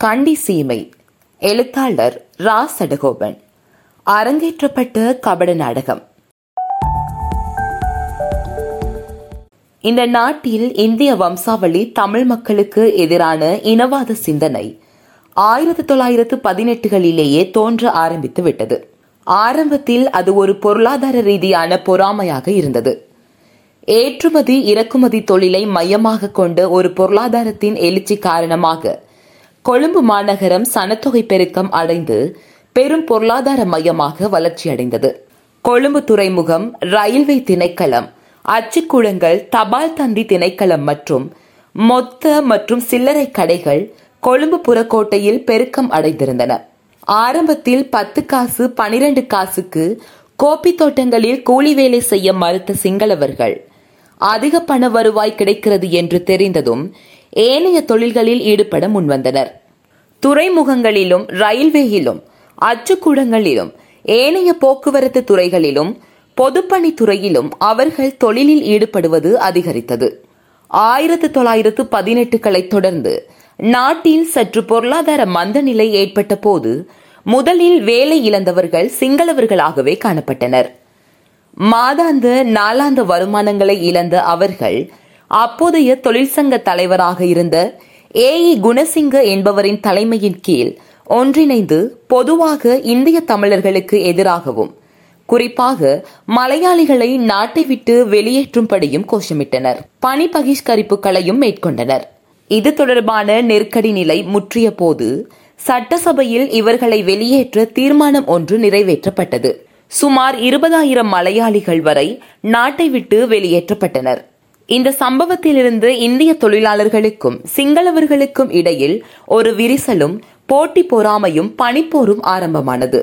கண்டி சீமை எழுத்தாளர் ரா சடகோபன் அரங்கேற்றப்பட்ட கபட நாடகம். இந்த நாட்டில் இந்திய வம்சாவளி தமிழ் மக்களுக்கு எதிரான இனவாத சிந்தனை ஆயிரத்தி தொள்ளாயிரத்து பதினெட்டுகளிலேயே தோன்ற ஆரம்பித்து விட்டது. ஆரம்பத்தில் அது ஒரு பொருளாதார ரீதியான பொறாமையாக இருந்தது. ஏற்றுமதி இறக்குமதி தொழிலை மையமாக கொண்ட ஒரு பொருளாதாரத்தின் எழுச்சி காரணமாக கொழும்பு மாநகரம் சனத்தொகை பெருக்கம் அடைந்து பெரும் பொருளாதார மையமாக வளர்ச்சியடைந்தது. கொழும்பு துறைமுகம் ரயில்வே திணைக்களம் அச்சுக்கூடங்கள் தபால் தந்தி திணைக்களம் மற்றும் மொத்த மற்றும் சில்லறை கடைகள் கொழும்பு புறக்கோட்டையில் பெருக்கம் அடைந்திருந்தன. ஆரம்பத்தில் பத்து காசு பனிரெண்டு காசுக்கு கோப்பி தோட்டங்களில் கூலி வேலை செய்ய மறுத்த சிங்களவர்கள் அதிக பண வருவாய் கிடைக்கிறது என்று தெரிந்ததும் ஏனைய தொழில்களில் ஈடுபட முன்வந்தனர். துறைமுகங்களிலும் ரயில்வேயிலும் அச்சுக்கூடங்களிலும் ஏனைய போக்குவரத்து துறைகளிலும் பொதுப்பணித்துறையிலும் அவர்கள் தொழிலில் ஈடுபடுவது அதிகரித்தது. ஆயிரத்து தொள்ளாயிரத்து பதினெட்டுகளை தொடர்ந்து நாட்டில் சற்று பொருளாதார மந்த நிலை ஏற்பட்ட போது முதலில் வேலை இழந்தவர்கள் சிங்களவர்களாகவே காணப்பட்டனர். மாதாந்த நாளாந்த வருமானங்களை இழந்த அவர்கள் அப்போதைய தொழிற்சங்க தலைவராக இருந்த ஏ இ குணசிங்க என்பவரின் தலைமையின் கீழ் ஒன்றிணைந்து பொதுவாக இந்திய தமிழர்களுக்கு எதிராகவும் குறிப்பாக மலையாளிகளை நாட்டை விட்டு வெளியேற்றும்படியும் கோஷமிட்டனர். பணி பகிஷ்கரிப்புகளையும் மேற்கொண்டனர். இது தொடர்பான நெருக்கடி நிலை முற்றிய போது சட்டசபையில் இவர்களை வெளியேற்ற தீர்மானம் ஒன்று நிறைவேற்றப்பட்டது. சுமார் இருபதாயிரம் மலையாளிகள் வரை நாட்டை விட்டு வெளியேற்றப்பட்டனர். இந்த சம்பவத்திலிருந்து இந்திய தொழிலாளர்களுக்கும் சிங்களவர்களுக்கும் இடையில் ஒரு விரிசலும் போட்டி பொறாமையும் பனிப்போரும் ஆரம்பமானது.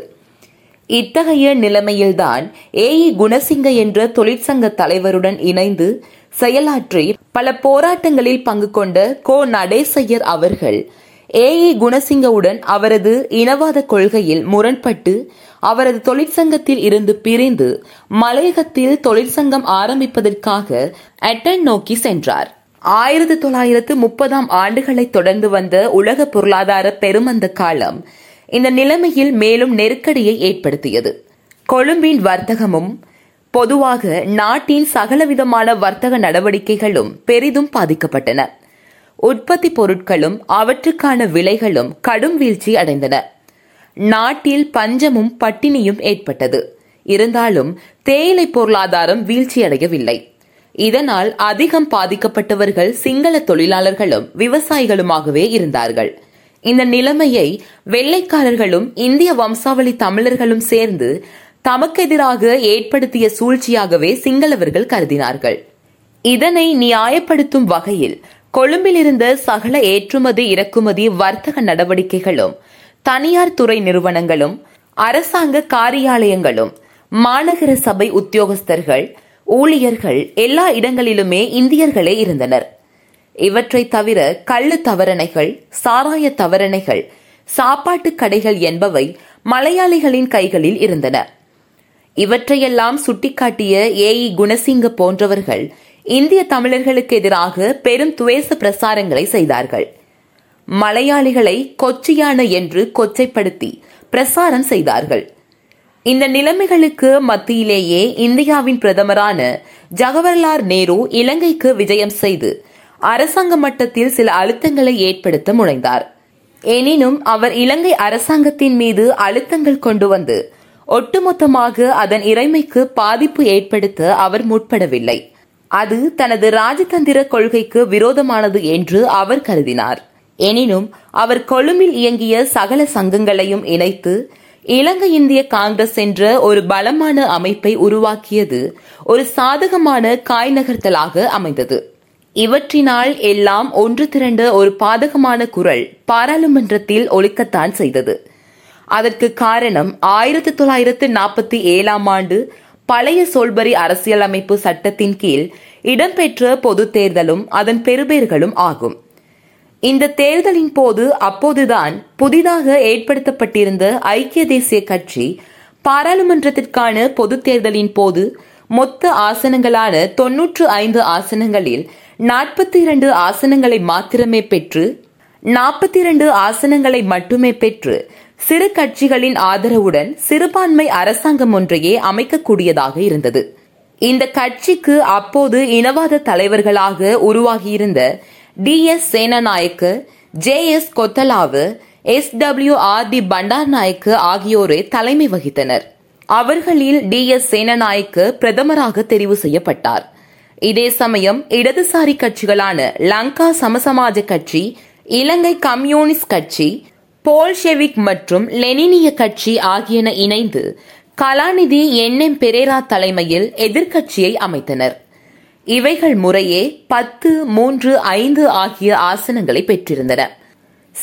இத்தகைய நிலைமையில்தான் ஏ இ குணசிங்க என்ற தொழிற்சங்க தலைவருடன் இணைந்து செயலாற்றி பல போராட்டங்களில் பங்கு கொண்ட கோ நடேசையர் அவர்கள் ஏ இ குணசிங்கவுடன் அவரது இனவாத கொள்கையில் முரண்பட்டு அவரது தொழிற்சங்கத்தில் இருந்து பிரிந்து மலையகத்தில் தொழிற்சங்கம் ஆரம்பிப்பதற்காக அட்டன் நோக்கி சென்றார். ஆயிரத்தி தொள்ளாயிரத்து முப்பதாம் ஆண்டுகளை தொடர்ந்து வந்த உலக பொருளாதார பெருமந்த காலம் இந்த நிலைமையில் மேலும் நெருக்கடியை ஏற்படுத்தியது. கொழும்பின் வர்த்தகமும் பொதுவாக நாட்டின் சகலவிதமான வர்த்தக நடவடிக்கைகளும் பெரிதும் பாதிக்கப்பட்டன. உற்பத்தி பொருட்களும் அவற்றுக்கான விலைகளும் கடும் வீழ்ச்சி அடைந்தன. நாட்டில் பஞ்சமும் பட்டினியும் ஏற்பட்டது. இருந்தாலும் தேயிலை பொருளாதாரம் வீழ்ச்சியடையவில்லை. இதனால் அதிகம் பாதிக்கப்பட்டவர்கள் சிங்கள தொழிலாளர்களும் விவசாயிகளுமாகவே இருந்தார்கள். இந்த நிலைமையை வெள்ளைக்காரர்களும் இந்திய வம்சாவளி தமிழர்களும் சேர்ந்து தமக்கெதிராக ஏற்படுத்திய சூழ்ச்சியாகவே சிங்களவர்கள் கருதினார்கள். இதனை நியாயப்படுத்தும் வகையில் கொழும்பில் இருந்த சகல ஏற்றுமதி இறக்குமதி வர்த்தக நடவடிக்கைகளும் தனியார் துறை நிறுவனங்களும் அரசாங்க காரியாலயங்களும் மாநகர சபை உத்தியோகஸ்தர்கள் ஊழியர்கள் எல்லா இடங்களிலுமே இந்தியர்களே இருந்தனர். இவற்றை தவிர கள்ளு தவறணைகள் சாராய தவறணைகள் சாப்பாட்டு கடைகள் என்பவை மலையாளிகளின் கைகளில் இருந்தன. இவற்றையெல்லாம் சுட்டிக்காட்டிய ஏ இ குணசிங்க போன்றவர்கள் இந்திய தமிழர்களுக்கு எதிராக பெரும் துவேச பிரசாரங்களை செய்தார்கள். மலையாளிகளை கொச்சியான என்று கொச்சைப்படுத்தி பிரசாரம் செய்தார்கள். இந்த நிலைமைகளுக்கு மத்தியிலேயே இந்தியாவின் பிரதமரான ஜவஹர்லால் நேரு இலங்கைக்கு விஜயம் செய்து அரசாங்க மட்டத்தில் சில அழுத்தங்களை ஏற்படுத்த முனைந்தார். எனினும் அவர் இலங்கை அரசாங்கத்தின் மீது அழுத்தங்கள் கொண்டு வந்து ஒட்டுமொத்தமாக அதன் இறைமைக்கு பாதிப்பு ஏற்படுத்த அவர் முற்படவில்லை. அது தனது ராஜதந்திர கொள்கைக்கு விரோதமானது என்று அவர் கருதினார். எனினும் அவர் கொழும்பில் இயங்கிய சகல சங்கங்களையும் இணைத்து இலங்கை இந்திய காங்கிரஸ் என்ற ஒரு பலமான அமைப்பை உருவாக்கியது ஒரு சாதகமான காய் நகர்த்தலாக அமைந்தது. இவற்றினால் எல்லாம் ஒன்று திரண்ட ஒரு பாதகமான குரல் பாராளுமன்றத்தில் ஒழிக்கத்தான் செய்தது. அதற்கு காரணம் ஆயிரத்தி தொள்ளாயிரத்து நாற்பத்தி ஏழாம் ஆண்டு பழைய சோல்பரி அரசியலமைப்பு சட்டத்தின் கீழ் இடம்பெற்ற பொது தேர்தலும் அதன் பெறுபேறுகளும் ஆகும். இந்த தேர்தலின் போது அப்போதுதான் புதிதாக ஏற்படுத்தப்பட்டிருந்த ஐக்கிய தேசிய கட்சி பாராளுமன்றத்திற்கான பொது தேர்தலின் போது மொத்த ஆசனங்களான தொன்னூற்று ஐந்து ஆசனங்களில் நாற்பத்தி இரண்டு ஆசனங்களை மாத்திரமே பெற்று நாற்பத்தி இரண்டு ஆசனங்களை மட்டுமே பெற்று சிறு கட்சிகளின் ஆதரவுடன் சிறுபான்மை அரசாங்கம் ஒன்றையே அமைக்கக்கூடியதாக இருந்தது. இந்த கட்சிக்கு அப்போது இனவாத தலைவர்களாக உருவாகியிருந்த D S Senanayake J S Kotelawala S W R D Bandaranaike ஆகியோரே தலைமை வகித்தனர். அவர்களில் டி எஸ் சேனநாயக்கு பிரதமராக தெரிவு செய்யப்பட்டார். இதே சமயம் இடதுசாரி கட்சிகளான லங்கா சமசமாஜ கட்சி இலங்கை கம்யூனிஸ்ட் கட்சி போல்ஷெவிக் மற்றும் லெனினிய கட்சி ஆகியன இணைந்து கலாநிதி என் எம் பெரேரா தலைமையில் எதிர்க்கட்சியை அமைத்தனர். இவைகள் முறையே பத்து மூன்று ஐந்து ஆகிய ஆசனங்களை பெற்றிருந்தன.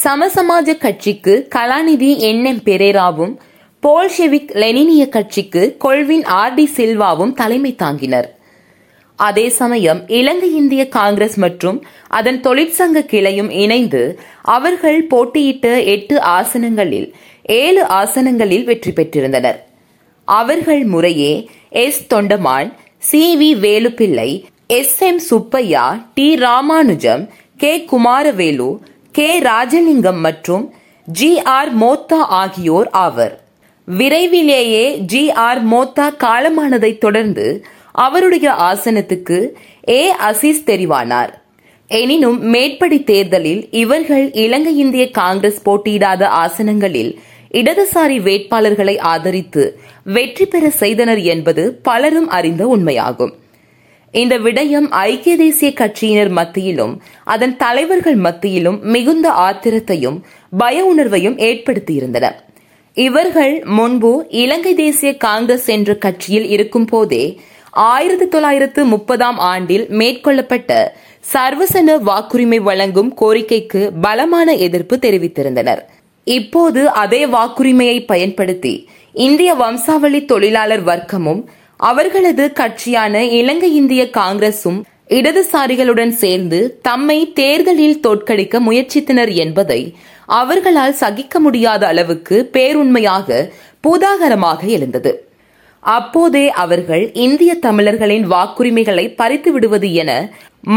சமசமாஜ கட்சிக்கு கலாநிதி என். எம். பெரேராவும் போல்ஷெவிக் லெனினிய கட்சிக்கு கொள்வின் ஆர். டி. சில்வாவும் தலைமை தாங்கினர். அதே சமயம் இலங்கை இந்திய காங்கிரஸ் மற்றும் அதன் தொழிற்சங்க கிளையும் இணைந்து அவர்கள் போட்டியிட்ட எட்டு ஆசனங்களில் ஏழு ஆசனங்களில் வெற்றி பெற்றிருந்தனர். அவர்கள் முறையே S. Thondaman C. V. Velupillai S M Subbaiah T Ramanujam K Kumaravelu K Rajalingam மற்றும் ஜி ஆர் மோத்தா ஆகியோர் ஆவர். விரைவிலேயே ஜி ஆர் மோத்தா காலமானதைத் தொடர்ந்து அவருடைய ஆசனத்துக்கு ஏ அசீஸ் தெரிவானார். எனினும் மேற்படி தேர்தலில் இவர்கள் இலங்கை இந்திய காங்கிரஸ் போட்டியிடாத ஆசனங்களில் இடதுசாரி வேட்பாளர்களை ஆதரித்து வெற்றி பெற செய்தனர் என்பது பலரும் அறிந்த உண்மையாகும். இந்த விடயம் ஐக்கிய தேசிய கட்சியினர் மத்தியிலும் அதன் தலைவர்கள் மத்தியிலும் மிகுந்த ஆத்திரத்தையும் பய உணர்வையும் ஏற்படுத்தியிருந்தன. இவர்கள் முன்பு இலங்கை தேசிய காங்கிரஸ் என்ற கட்சியில் இருக்கும் போதே ஆயிரத்தி தொள்ளாயிரத்து முப்பதாம் ஆண்டில் மேற்கொள்ளப்பட்ட சர்வசன வாக்குரிமை வழங்கும் கோரிக்கைக்கு பலமான எதிர்ப்பு தெரிவித்திருந்தனர். இப்போது அதே வாக்குரிமையை பயன்படுத்தி இந்திய வம்சாவளி தொழிலாளர் வர்க்கமும் அவர்களது கட்சியான இலங்கை இந்திய காங்கிரசும் இடதுசாரிகளுடன் சேர்ந்து தம்மை தேர்தலில் தோற்கடிக்க முயற்சித்தனர் என்பதை அவர்களால் சகிக்க முடியாத அளவுக்கு பேருண்மையாக பூதாகரமாக எழுந்தது. அப்போதே அவர்கள் இந்திய தமிழர்களின் வாக்குரிமைகளை பறித்து விடுவது என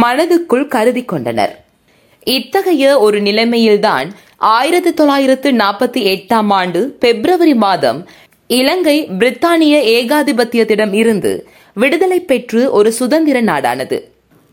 மனதுக்குள் கருதி கொண்டனர். இத்தகைய ஒரு நிலைமையில்தான் ஆயிரத்தி தொள்ளாயிரத்து நாற்பத்தி எட்டாம் ஆண்டு பிப்ரவரி மாதம் இலங்கை பிரித்தானிய ஏகாதிபத்தியத்திடம் இருந்து விடுதலை பெற்று ஒரு சுதந்திர நாடானது.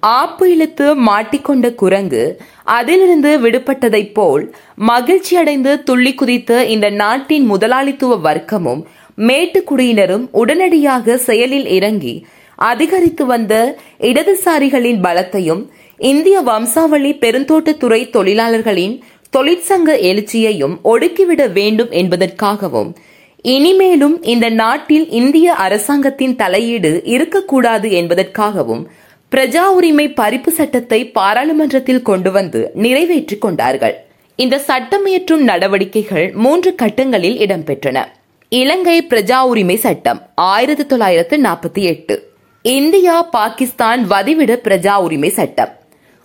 ஆப்பு இழுத்து மாட்டிக்கொண்ட குரங்கு அதிலிருந்து விடுபட்டதைப் போல் மகிழ்ச்சியடைந்து துள்ளி குதித்த இந்த நாட்டின் முதலாளித்துவ வர்க்கமும் மேட்டுக்குடியினரும் உடனடியாக செயலில் இறங்கி அதிகரித்து வந்த இடதுசாரிகளின் பலத்தையும் இந்திய வம்சாவளி பெருந்தோட்டத்துறை தொழிலாளர்களின் தொழிற்சங்க எழுச்சியையும் ஒடுக்கிவிட வேண்டும் என்பதற்காகவும் இனிமேலும் இந்த நாட்டில் இந்திய அரசாங்கத்தின் தலையீடு இருக்கக்கூடாது என்பதற்காகவும் பிரஜா உரிமை பறிப்பு சட்டத்தை பாராளுமன்றத்தில் கொண்டு வந்து நிறைவேற்றிக் கொண்டார்கள். இந்த சட்டமியற்றும் நடவடிக்கைகள் மூன்று கட்டங்களில் இடம்பெற்றன. இலங்கை பிரஜா உரிமை சட்டம் ஆயிரத்தி தொள்ளாயிரத்து நாற்பத்தி எட்டு. இந்தியா பாகிஸ்தான் வதிவிட பிரஜா உரிமை சட்டம்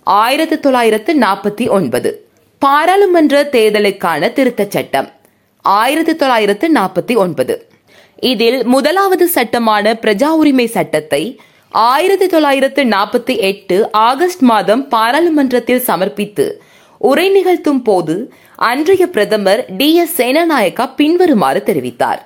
ஆயிரத்தி தொள்ளாயிரத்து நாற்பத்தி ஒன்பது. பாராளுமன்ற தேர்தலுக்கான திருத்தச் சட்டம். ஆயிரத்தி தொள்ளாயிரத்து நாற்பத்தி ஒன்பது. இதில் முதலாவது சட்டமான பிரஜா உரிமை சட்டத்தை ஆயிரத்தி தொள்ளாயிரத்து நாற்பத்தி எட்டு ஆகஸ்ட் மாதம் பாராளுமன்றத்தில் சமர்ப்பித்து உரை நிகழ்த்தும் போது அன்றைய பிரதமர் டி எஸ் சேனநாயக்கா பின்வருமாறு தெரிவித்தார்.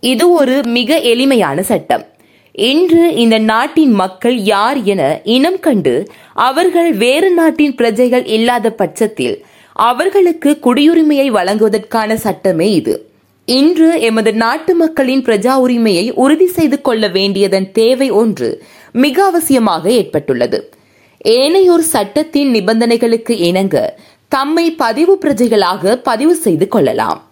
இது ஒரு மிக எளிமையான சட்டம். இன்று இந்த நாட்டின் மக்கள் யார் என இனம் கண்டு அவர்கள் வேறு நாட்டின் பிரஜைகள் இல்லாத பட்சத்தில் அவர்களுக்கு குடியுரிமையை வழங்குவதற்கான சட்டமே இது. இன்று எமது நாட்டு மக்களின் பிரஜா உரிமையை உறுதி செய்து கொள்ள வேண்டியதன் தேவை ஒன்று மிக அவசியமாக ஏற்பட்டுள்ளது. ஏனையோர் சட்டத்தின் நிபந்தனைகளுக்கு இணங்க தம்மை பதிவு பிரஜைகளாக பதிவு செய்து கொள்ளலாம்.